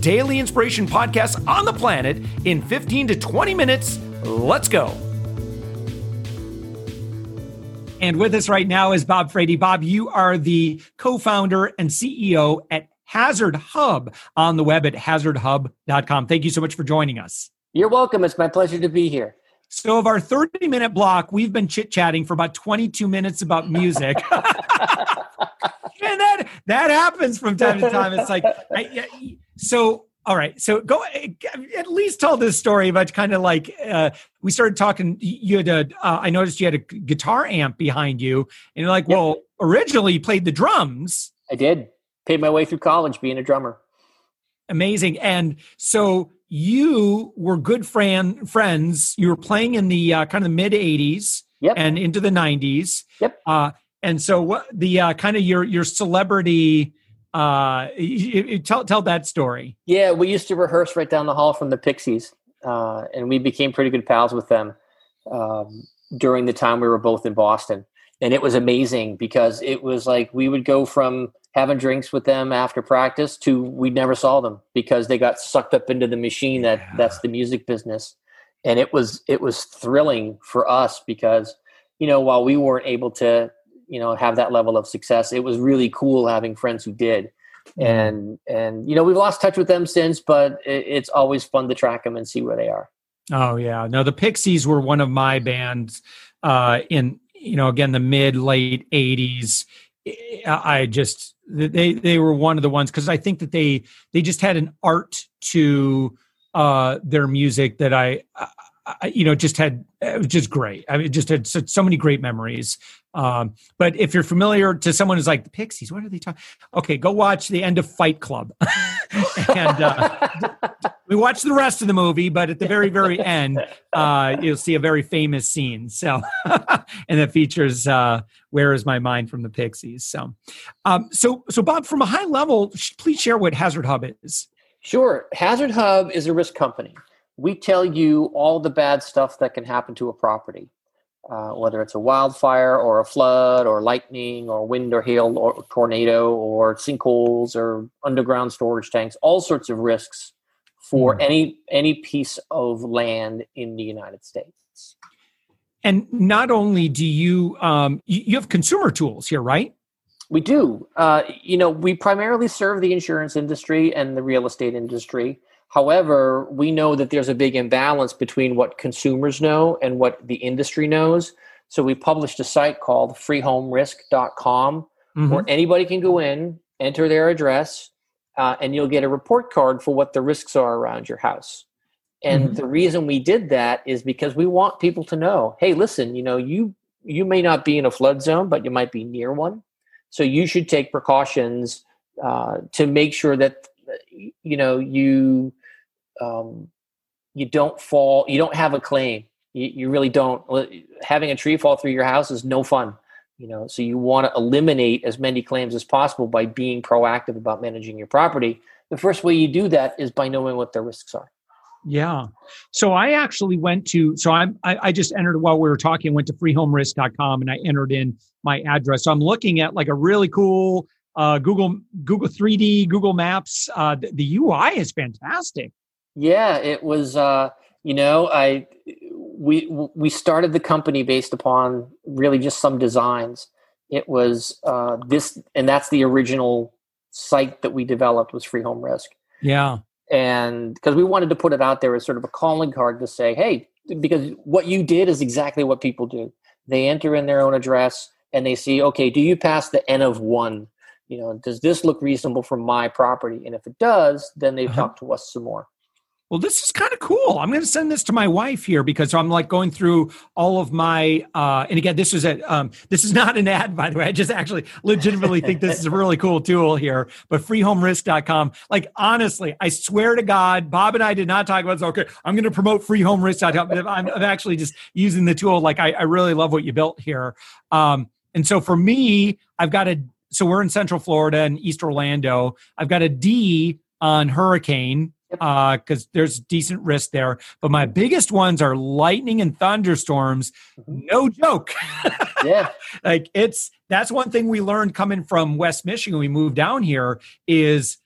daily inspiration podcast on the planet in 15 to 20 minutes. Let's go. And with us right now is Bob Frady. Bob, you are the co founder and CEO at Hazard Hub on the web at hazardhub.com. Thank you so much for joining us. You're welcome. It's my pleasure to be here. So, of our 30 minute block, we've been chit chatting for about 22 minutes about music. and that, that happens from time to time. It's like, I, so all right so go at least tell this story about kind of like uh, we started talking you had a uh, I noticed you had a guitar amp behind you and you're like yep. well originally you played the drums. I did. Paid my way through college being a drummer. Amazing. And so you were good friend friends. You were playing in the uh, kind of mid 80s yep. and into the 90s yep. Uh, and so what the uh, kind of your your celebrity uh you, you tell tell that story. Yeah we used to rehearse right down the hall from the pixies uh and we became pretty good pals with them um during the time we were both in boston. And it was amazing because it was like we would go from having drinks with them after practice to we never saw them because they got sucked up into the machine that yeah. that's the music business. And it was it was thrilling for us because you know while we weren't able to you know have that level of success. It was really cool having friends who did. And and you know we've lost touch with them since but it, it's always fun to track them and see where they are. Oh yeah. No the pixies were one of my bands uh in you know again the mid late 80s i just they they were one of the ones because i think that they they just had an art to uh their music that i, I you know just had it was just great. I mean just had so, so many great memories um, but if you're familiar to someone who's like the Pixies, what are they talking? Okay, go watch the end of Fight Club, and uh, we watch the rest of the movie. But at the very, very end, uh, you'll see a very famous scene. So, and it features uh, "Where Is My Mind" from the Pixies. So, um, so, so Bob, from a high level, please share what Hazard Hub is. Sure, Hazard Hub is a risk company. We tell you all the bad stuff that can happen to a property uh, whether it's a wildfire or a flood or lightning or wind or hail or tornado or sinkholes or underground storage tanks, all sorts of risks for mm. any any piece of land in the United States. And not only do you um, you have consumer tools here, right? We do. Uh, you know, we primarily serve the insurance industry and the real estate industry. However, we know that there's a big imbalance between what consumers know and what the industry knows. So we published a site called freehomerisk.com mm-hmm. where anybody can go in, enter their address, uh, and you'll get a report card for what the risks are around your house. And mm-hmm. the reason we did that is because we want people to know, hey, listen, you know, you you may not be in a flood zone, but you might be near one. So you should take precautions uh, to make sure that you know you um, you don't fall, you don't have a claim. You, you really don't. Having a tree fall through your house is no fun you know so you want to eliminate as many claims as possible by being proactive about managing your property. The first way you do that is by knowing what the risks are. Yeah. So i actually went to so i'm i, I just entered while we were talking went to freehomerisk.com and i entered in my address. So i'm looking at like a really cool uh, google google 3d google maps. Uh, the, the ui is fantastic yeah, it was. Uh, you know, I we we started the company based upon really just some designs. It was uh, this, and that's the original site that we developed was Free Home Risk. Yeah, and because we wanted to put it out there as sort of a calling card to say, hey, because what you did is exactly what people do. They enter in their own address and they see, okay, do you pass the N of one? You know, does this look reasonable for my property? And if it does, then they uh-huh. talk to us some more. Well, this is kind of cool. I'm going to send this to my wife here because I'm like going through all of my. Uh, and again, this is a um, this is not an ad, by the way. I just actually legitimately think this is a really cool tool here. But freehomerisk.com, like honestly, I swear to God, Bob and I did not talk about this. Okay, I'm going to promote freehomerisk.com. I'm, I'm actually just using the tool. Like I, I really love what you built here. Um, and so for me, I've got a. So we're in Central Florida and East Orlando. I've got a D on hurricane because uh, there's decent risk there. But my biggest ones are lightning and thunderstorms. Mm-hmm. No joke. yeah, like it's that's one thing we learned coming from West Michigan. We moved down here is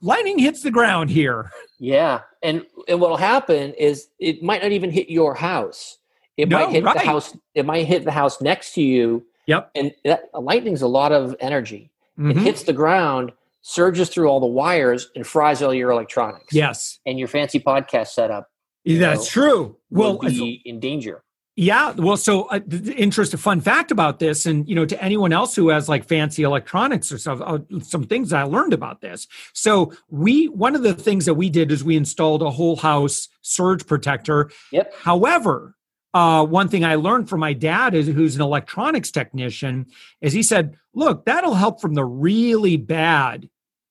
lightning hits the ground here. Yeah, and and what'll happen is it might not even hit your house. It no, might hit right. the house. It might hit the house next to you. Yep. And that, lightning's a lot of energy. Mm-hmm. It hits the ground surges through all the wires and fries all your electronics. Yes. And your fancy podcast setup. That's know, true. Will be in danger. Yeah, well, so uh, the interest, a fun fact about this, and you know, to anyone else who has like fancy electronics or stuff, uh, some things I learned about this. So we, one of the things that we did is we installed a whole house surge protector. Yep. However, uh, one thing I learned from my dad is who's an electronics technician is he said, look, that'll help from the really bad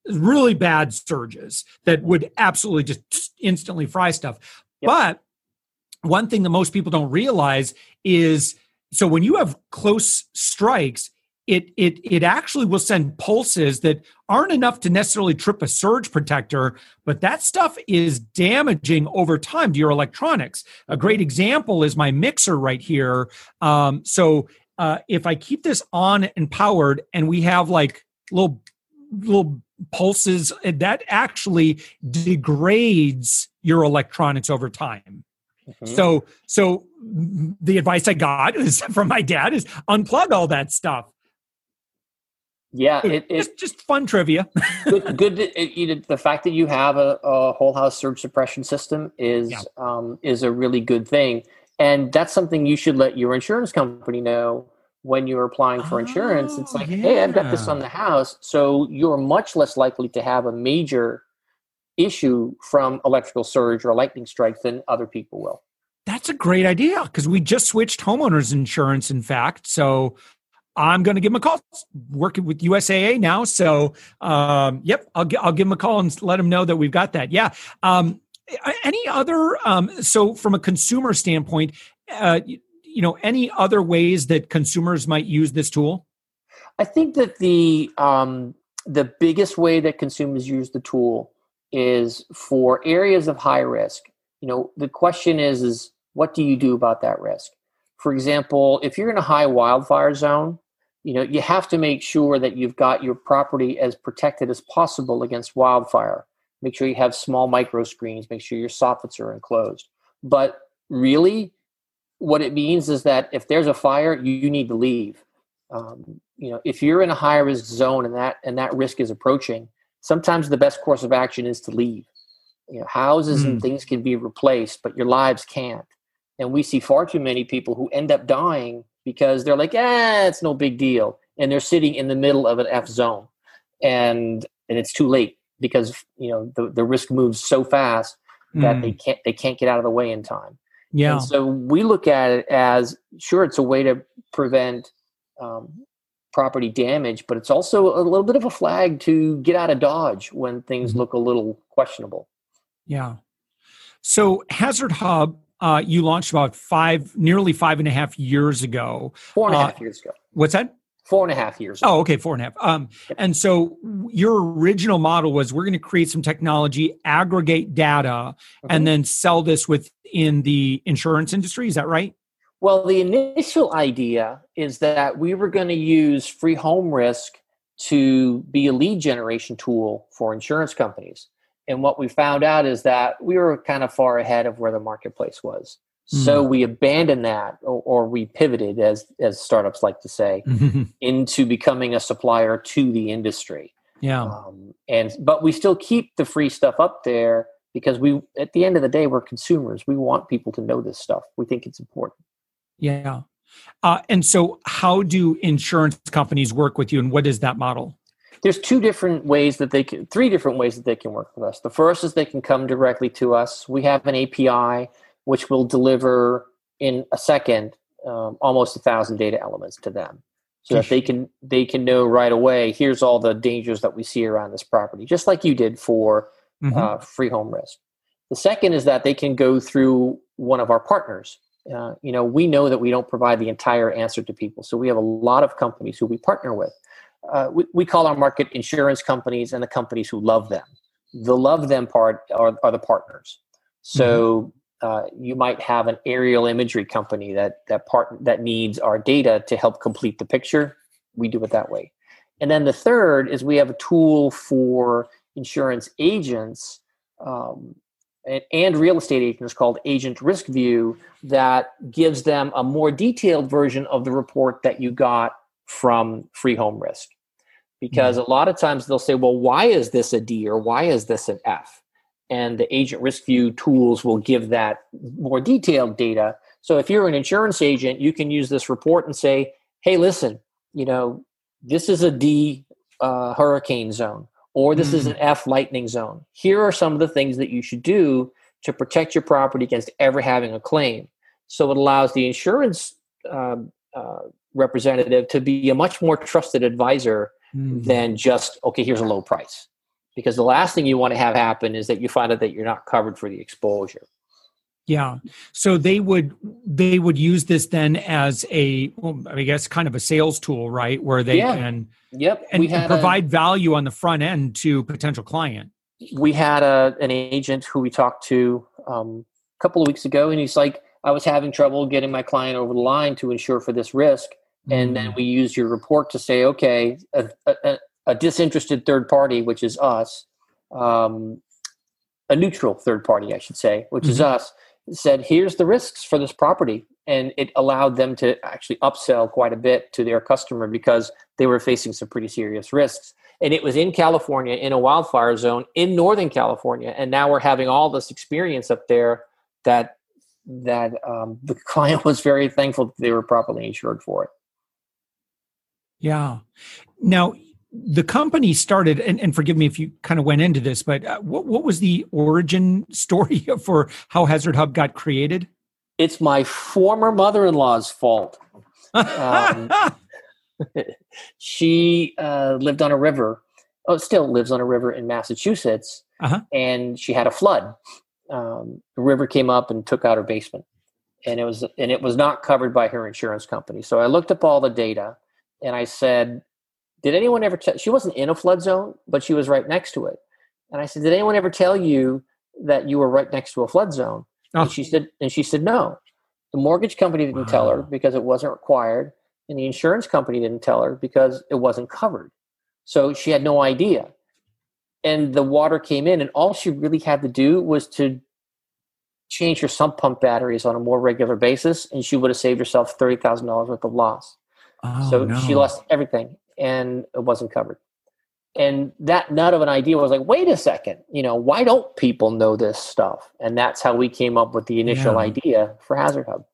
really bad surges that would absolutely just instantly fry stuff. Yep. But one thing that most people don't realize is so when you have close strikes, it it it actually will send pulses that aren't enough to necessarily trip a surge protector, but that stuff is damaging over time to your electronics. A great example is my mixer right here. Um, so uh, if I keep this on and powered, and we have like little little pulses that actually degrades your electronics over time. Mm-hmm. So so the advice I got is from my dad is unplug all that stuff. Yeah, it, it just, just fun trivia. good, good it, you know, the fact that you have a, a, whole house surge suppression system is yeah. um, is a really good thing, and that's something you should let your insurance company know when you're applying for insurance. It's like, yeah. hey, I've got this on the house. So you're much less likely to have a major issue from electrical surge or lightning strike than other people will. That's a great idea because we just switched homeowners insurance, in fact. So I'm going to give him a call. Working with USAA now, so um, yep, I'll I'll give him a call and let him know that we've got that. Yeah. Um, any other? Um, so from a consumer standpoint, uh, you know any other ways that consumers might use this tool? I think that the um, the biggest way that consumers use the tool is for areas of high risk. You know, the question is is what do you do about that risk? For example, if you're in a high wildfire zone, you know, you have to make sure that you've got your property as protected as possible against wildfire. Make sure you have small micro screens, make sure your soffits are enclosed. But really, what it means is that if there's a fire, you, you need to leave. Um, you know, if you're in a high risk zone and that and that risk is approaching, sometimes the best course of action is to leave. You know, houses mm. and hmm. things can be replaced, but your lives can't. And we see far too many people who end up dying because they're like, "Ah, it's no big deal," and they're sitting in the middle of an F zone, and and it's too late because you know the, the risk moves so fast that mm. they can't they can't get out of the way in time. Yeah. And so we look at it as sure, it's a way to prevent um, property damage, but it's also a little bit of a flag to get out of Dodge when things mm-hmm. look a little questionable. Yeah. So Hazard Hub, uh, you launched about five, nearly five and a half years ago. Four and a uh, half years ago. What's that? Four and a half years. Ago. Oh, okay, four and a half. Um, yep. and so your original model was we're going to create some technology, aggregate data, and then sell this within the insurance industry. Is that right? Well, the initial idea is that we were going to use free home risk to be a lead generation tool for insurance companies. And what we found out is that we were kind of far ahead of where the marketplace was. So hmm. we abandoned that, or, or, we pivoted, as as startups like to say, into becoming a supplier to the industry. Yeah. Um, and but we still keep the free stuff up there because we, at the end of the day, we're consumers. We want people to know this stuff. We think it's important. Yeah. Uh, and so, how do insurance companies work with you, and what is that model? there's two different ways that they can three different ways that they can work with us the first is they can come directly to us we have an api which will deliver in a second um, almost a thousand data elements to them. So that they can they can know right away here's all the dangers that we see around this property just like you did for mm-hmm. uh, free home risk. The second is that they can go through one of our partners. Uh, you know we know that we don't provide the entire answer to people so we have a lot of companies who we partner with. Uh, we, we call our market insurance companies and the companies who love them. The love them part are, are the partners. So mm-hmm uh, you might have an aerial imagery company that that part that needs our data to help complete the picture. We do it that way. And then the third is we have a tool for insurance agents um, and, and, real estate agents called Agent Risk View that gives them a more detailed version of the report that you got from Free Home Risk. Because mm-hmm. a lot of times they'll say, well, why is this a D or why is this an F? And the agent risk view tools will give that more detailed data. So if you're an insurance agent, you can use this report and say, hey, listen, you know, this is a D uh, hurricane zone, or this mm-hmm. is an F lightning zone. Here are some of the things that you should do to protect your property against ever having a claim. So it allows the insurance um, uh, representative to be a much more trusted advisor mm-hmm. than just, okay, here's a low price because the last thing you want to have happen is that you find out that you're not covered for the exposure. Yeah. So they would they would use this then as a well, i guess kind of a sales tool right? Where they yeah. can yep. and, and provide a, value on the front end to potential client. We had a an agent who we talked to um, a couple of weeks ago and he's like i was having trouble getting my client over the line to insure for this risk. And then mm. we used your report to say okay a, a, a disinterested third party, which is us, um, a neutral third party, I should say, which mm-hmm. is us, said, here's the risks for this property. And it allowed them to actually upsell quite a bit to their customer because they were facing some pretty serious risks. And it was in California, in a wildfire zone in Northern California. And now we're having all this experience up there that that um, the client was very thankful that they were properly insured for it. Yeah. Now, the company started, and, and, forgive me if you kind of went into this, but uh, what, what was the origin story for how Hazard Hub got created? It's my former mother in law's fault. Um, she uh, lived on a river, oh, still lives on a river in Massachusetts, uh-huh. and she had a flood. Um, the river came up and took out her basement, and it was and it was not covered by her insurance company. So I looked up all the data, and I said, did anyone ever tell she wasn't in a flood zone but she was right next to it. And i said did anyone ever tell you that you were right next to a flood zone? Oh. and she said and she said no. The mortgage company didn't wow. tell her because it wasn't required and the insurance company didn't tell her because it wasn't covered. So she had no idea. And the water came in and all she really had to do was to change her sump pump batteries on a more regular basis and she would have saved herself $30000 worth of loss. Oh, so no. she lost everything and it wasn't covered. And that nut of an idea was like, wait a second, you know, why don't people know this stuff? And that's how we came up with the initial yeah. idea for Hazard Hub.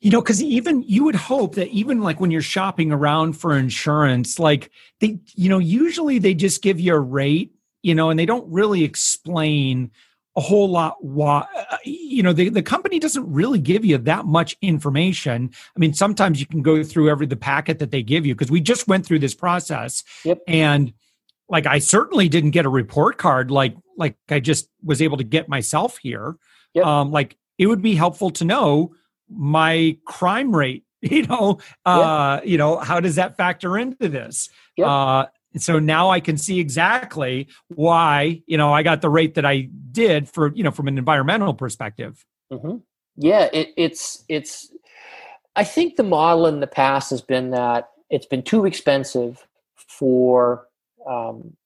You know, because even you would hope that even like when you're shopping around for insurance, like they, you know, usually they just give you a rate, you know, and they don't really explain a whole lot why uh, you know the, the company doesn't really give you that much information i mean sometimes you can go through every the packet that they give you because we just went through this process yep. and like i certainly didn't get a report card like like i just was able to get myself here yep. um like it would be helpful to know my crime rate you know uh yep. you know how does that factor into this uh and so now I can see exactly why, you know, I got the rate that I did for, you know, from an environmental perspective. Mm-hmm. Yeah, it, it's, it's, I think the model in the past has been that it's been too expensive for um,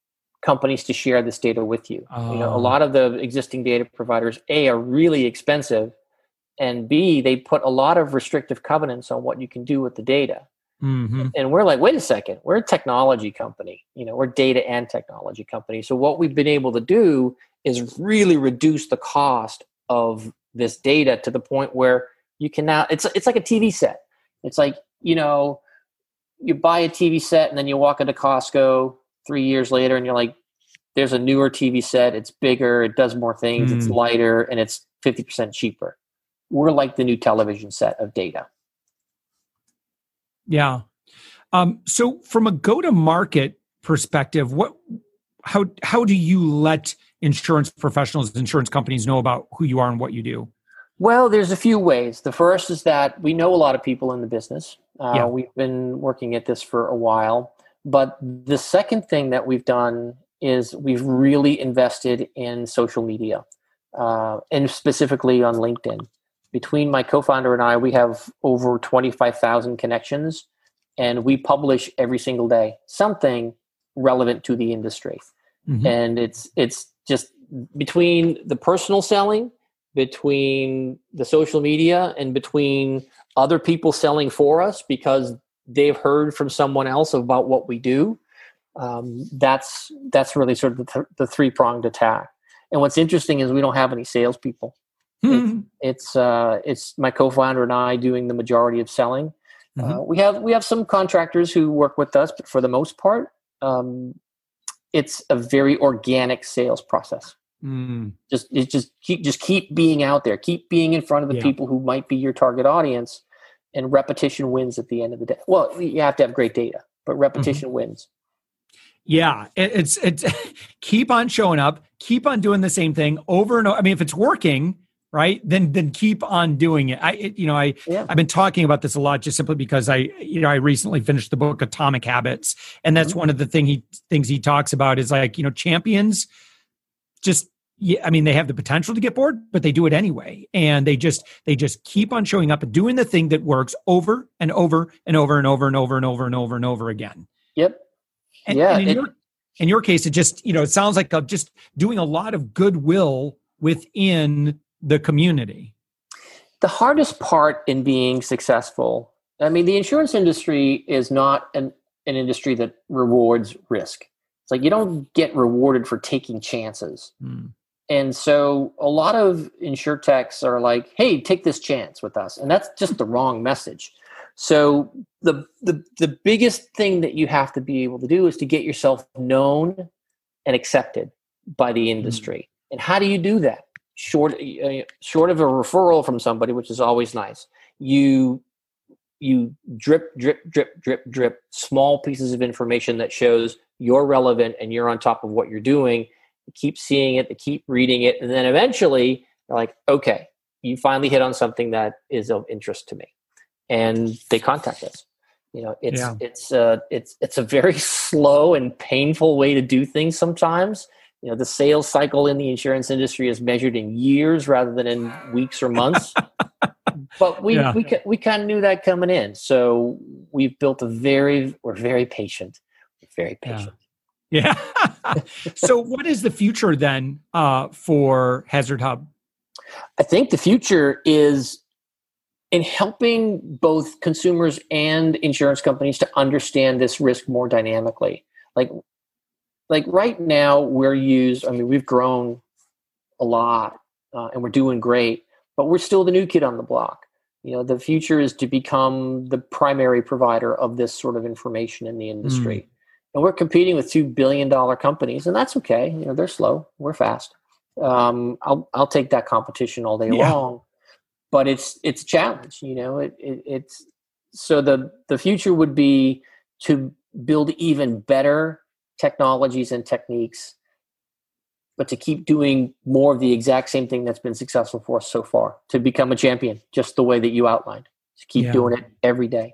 companies to share this data with you. Oh. You know, a oh. lot of the existing data providers, A, are really expensive, and B, they put a lot of restrictive covenants on what you can do with the data. Mm-hmm. And we're like, wait a second, we're a technology company. You know, we're data and technology company. So what we've been able to do is really reduce the cost of this data to the point where you can now it's it's like a TV set. It's like, you know, you buy a TV set and then you walk into Costco three years later and you're like, there's a newer TV set, it's bigger, it does more things, mm. it's lighter, and it's 50% cheaper. We're like the new television set of data. Yeah. Um, so from a go-to-market perspective, what how how do you let insurance professionals, insurance companies know about who you are and what you do? Well, there's a few ways. The first is that we know a lot of people in the business. Uh, yeah. We've been working at this for a while. But the second thing that we've done is we've really invested in social media, uh, and specifically on LinkedIn. Between my co-founder and I, we have over 25,000 connections, and we publish every single day something relevant to the industry. Mm-hmm. And it's it's just between the personal selling between the social media and between other people selling for us because they've heard from someone else about what we do. Um, that's that's really sort of the, th- the three pronged attack. And what's interesting is we don't have any salespeople. Mm-hmm. It, it's uh, it's my co-founder and I doing the majority of selling. Mm-hmm. Uh, we have we have some contractors who work with us, but for the most part, um, it's a very organic sales process. Mm. Just it just keep just keep being out there, keep being in front of the yeah. people who might be your target audience, and repetition wins at the end of the day. Well, you have to have great data, but repetition mm-hmm. wins. Yeah, it's it's keep on showing up, keep on doing the same thing over and over. I mean, if it's working, right, then then keep on doing it. I it, you know I yeah. I've been talking about this a lot just simply because I you know I recently finished the book Atomic Habits, and that's mm-hmm. one of the thing he things he talks about is like you know champions just yeah, I mean, they have the potential to get bored, but they do it anyway. And they just they just keep on showing up and doing the thing that works over and over and over and over and over and over and over and over again. Yep. And, yeah. And in, it, your, in your case, it just you know it sounds like just doing a lot of goodwill within the community. The hardest part in being successful, I mean, the insurance industry is not an, an industry that rewards risk. It's like you don't get rewarded for taking chances. Mm. And so a lot of insurtechs are like, hey, take this chance with us. And that's just the wrong message. So the, the the biggest thing that you have to be able to do is to get yourself known and accepted by the hmm. industry. Mm. And how do you do that? Short uh, short of a referral from somebody, which is always nice. You you drip drip drip drip drip small pieces of information that shows you're relevant and you're on top of what you're doing they keep seeing it they keep reading it and then eventually they're like okay you finally hit on something that is of interest to me and they contact us you know it's yeah. it's uh it's it's a very slow and painful way to do things sometimes you know the sales cycle in the insurance industry is measured in years rather than in weeks or months. But we yeah. we we kind of knew that coming in. So we've built a very we're very patient. Very patient. Yeah, yeah. so what is the future then uh, for hazard hub? I think the future is in helping both consumers and insurance companies to understand this risk more dynamically. Like like right now we're used i mean we've grown a lot uh, and we're doing great but we're still the new kid on the block you know the future is to become the primary provider of this sort of information in the industry mm. and we're competing with two billion dollar companies and that's okay you know they're slow we're fast um, I'll, I'll take that competition all day yeah. long but it's it's a challenge you know it, it, it's so the the future would be to build even better technologies and techniques, but to keep doing more of the exact same thing that's been successful for us so far, to become a champion, just the way that you outlined. To keep yeah. doing it every day.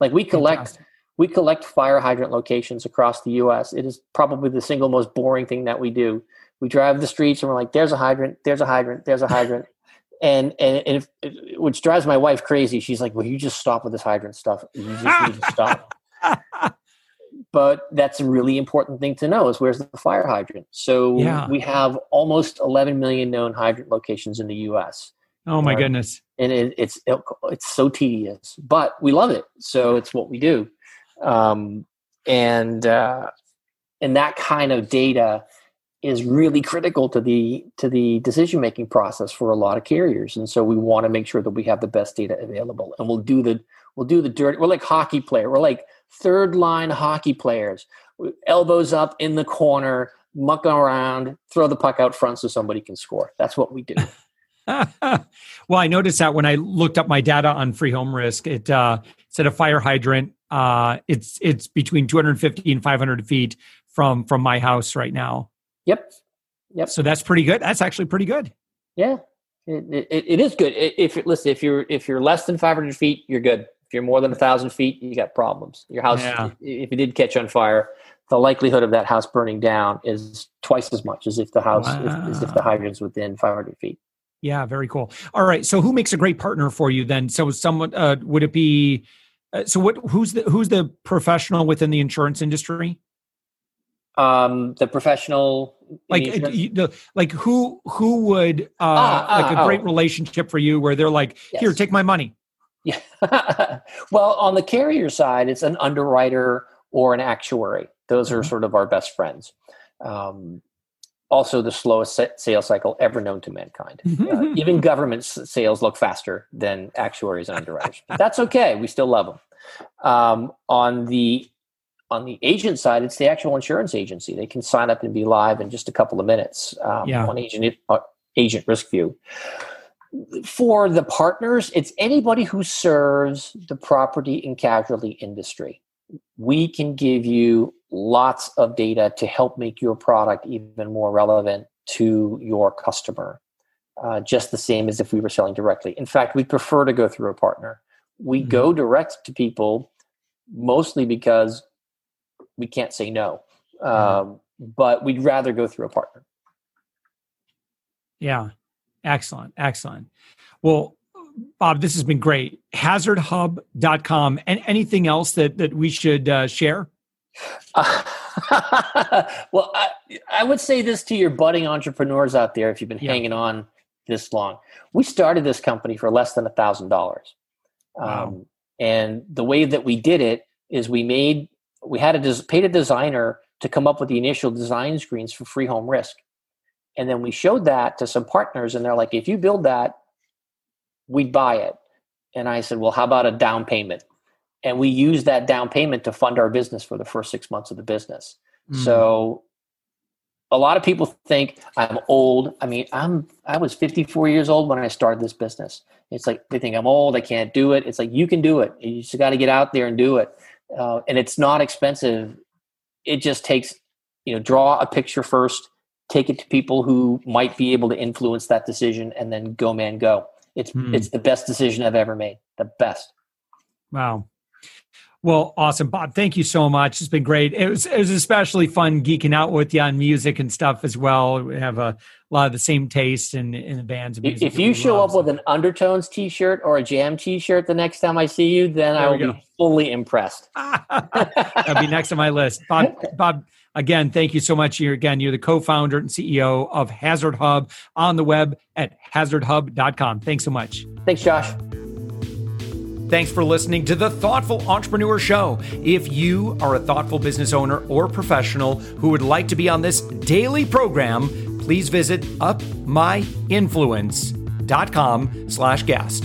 Like we collect Fantastic. we collect fire hydrant locations across the US. It is probably the single most boring thing that we do. We drive the streets and we're like, there's a hydrant, there's a hydrant, there's a hydrant. and and, and if, which drives my wife crazy. She's like, "Well, you just stop with this hydrant stuff. You just need to stop." but that's a really important thing to know is where's the fire hydrant? So yeah. we have almost 11 million known hydrant locations in the us oh my goodness. And it, it's it, it's so tedious but we love it. So it's what we do. Um, and uh, and that kind of data is really critical to the to the decision making process for a lot of carriers. And so we want to make sure that we have the best data available and we'll do the we'll do the dirty we're like hockey player we're like third line hockey players. elbows up in the corner, mucking around, throw the puck out front so somebody can score. That's what we do. well, I noticed that when I looked up my data on free home risk, it uh, said a fire hydrant. Uh, it's it's between 250 and 500 feet from from my house right now. Yep. Yep. So that's pretty good. That's actually pretty good. Yeah, it, it, it is good. If listen, if you're if you're less than 500 feet, you're good. If you're more than a thousand feet, you got problems. Your house, yeah. if it did catch on fire, the likelihood of that house burning down is twice as much as if the house wow. if, as if the hydrant's within 500 feet. Yeah, very cool. All right, so who makes a great partner for you then? So someone uh, would it be? Uh, so what? Who's the who's the professional within the insurance industry? Um, the professional, like uh, the, like who who would uh, ah, like a ah, great oh. relationship for you where they're like, yes. here, take my money. Yeah. well, on the carrier side, it's an underwriter or an actuary. Those are mm-hmm. sort of our best friends. Um, also the slowest sales cycle ever known to mankind. Mm-hmm. Uh, even government sales look faster than actuaries and underwriters. But that's okay. We still love them. Um, on the on the agent side, it's the actual insurance agency. They can sign up and be live in just a couple of minutes um, yeah. on agent uh, agent risk view. For the partners, it's anybody who serves the property and casualty industry. We can give you lots of data to help make your product even more relevant to your customer. Uh, just the same as if we were selling directly. In fact, we prefer to go through a partner. We mm-hmm. go direct to people mostly because we can't say no, mm-hmm. um, but we'd rather go through a partner. Yeah, excellent, excellent. Well, Bob, this has been great. Hazardhub.com and anything else that that we should uh, share? Uh, well, I, I, would say this to your budding entrepreneurs out there if you've been yeah. hanging on this long. We started this company for less than a thousand dollars. Um, and the way that we did it is we made we had a paid a designer to come up with the initial design screens for free home risk. And then we showed that to some partners, and they're like, if you build that, we'd buy it. And I said, well, how about a down payment? and we use that down payment to fund our business for the first six months of the business. Mm. So a lot of people think I'm old. I mean, I'm I was 54 years old when I started this business. It's like they think I'm old. I can't do it. It's like you can do it. You just got to get out there and do it. Uh, and it's not expensive. It just takes you know draw a picture first, take it to people who might be able to influence that decision, and then go man go. It's mm. it's the best decision I've ever made. The best. Wow. Well, awesome, Bob. Thank you so much. It's been great. It was it was especially fun geeking out with you on music and stuff as well. We have a lot of the same taste in in the bands. if you show love, up so. with an Undertones T-shirt or a Jam T-shirt the next time I see you, then there I will be fully impressed. That'll be next on my list. Bob, Bob, again, thank you so much. You're again, you're the co-founder and CEO of Hazard Hub on the web at hazardhub.com. Thanks so much. Thanks, Josh. Thanks for listening to the Thoughtful Entrepreneur Show. If you are a thoughtful business owner or professional who would like to be on this daily program, please visit upmyinfluence.com slash guest.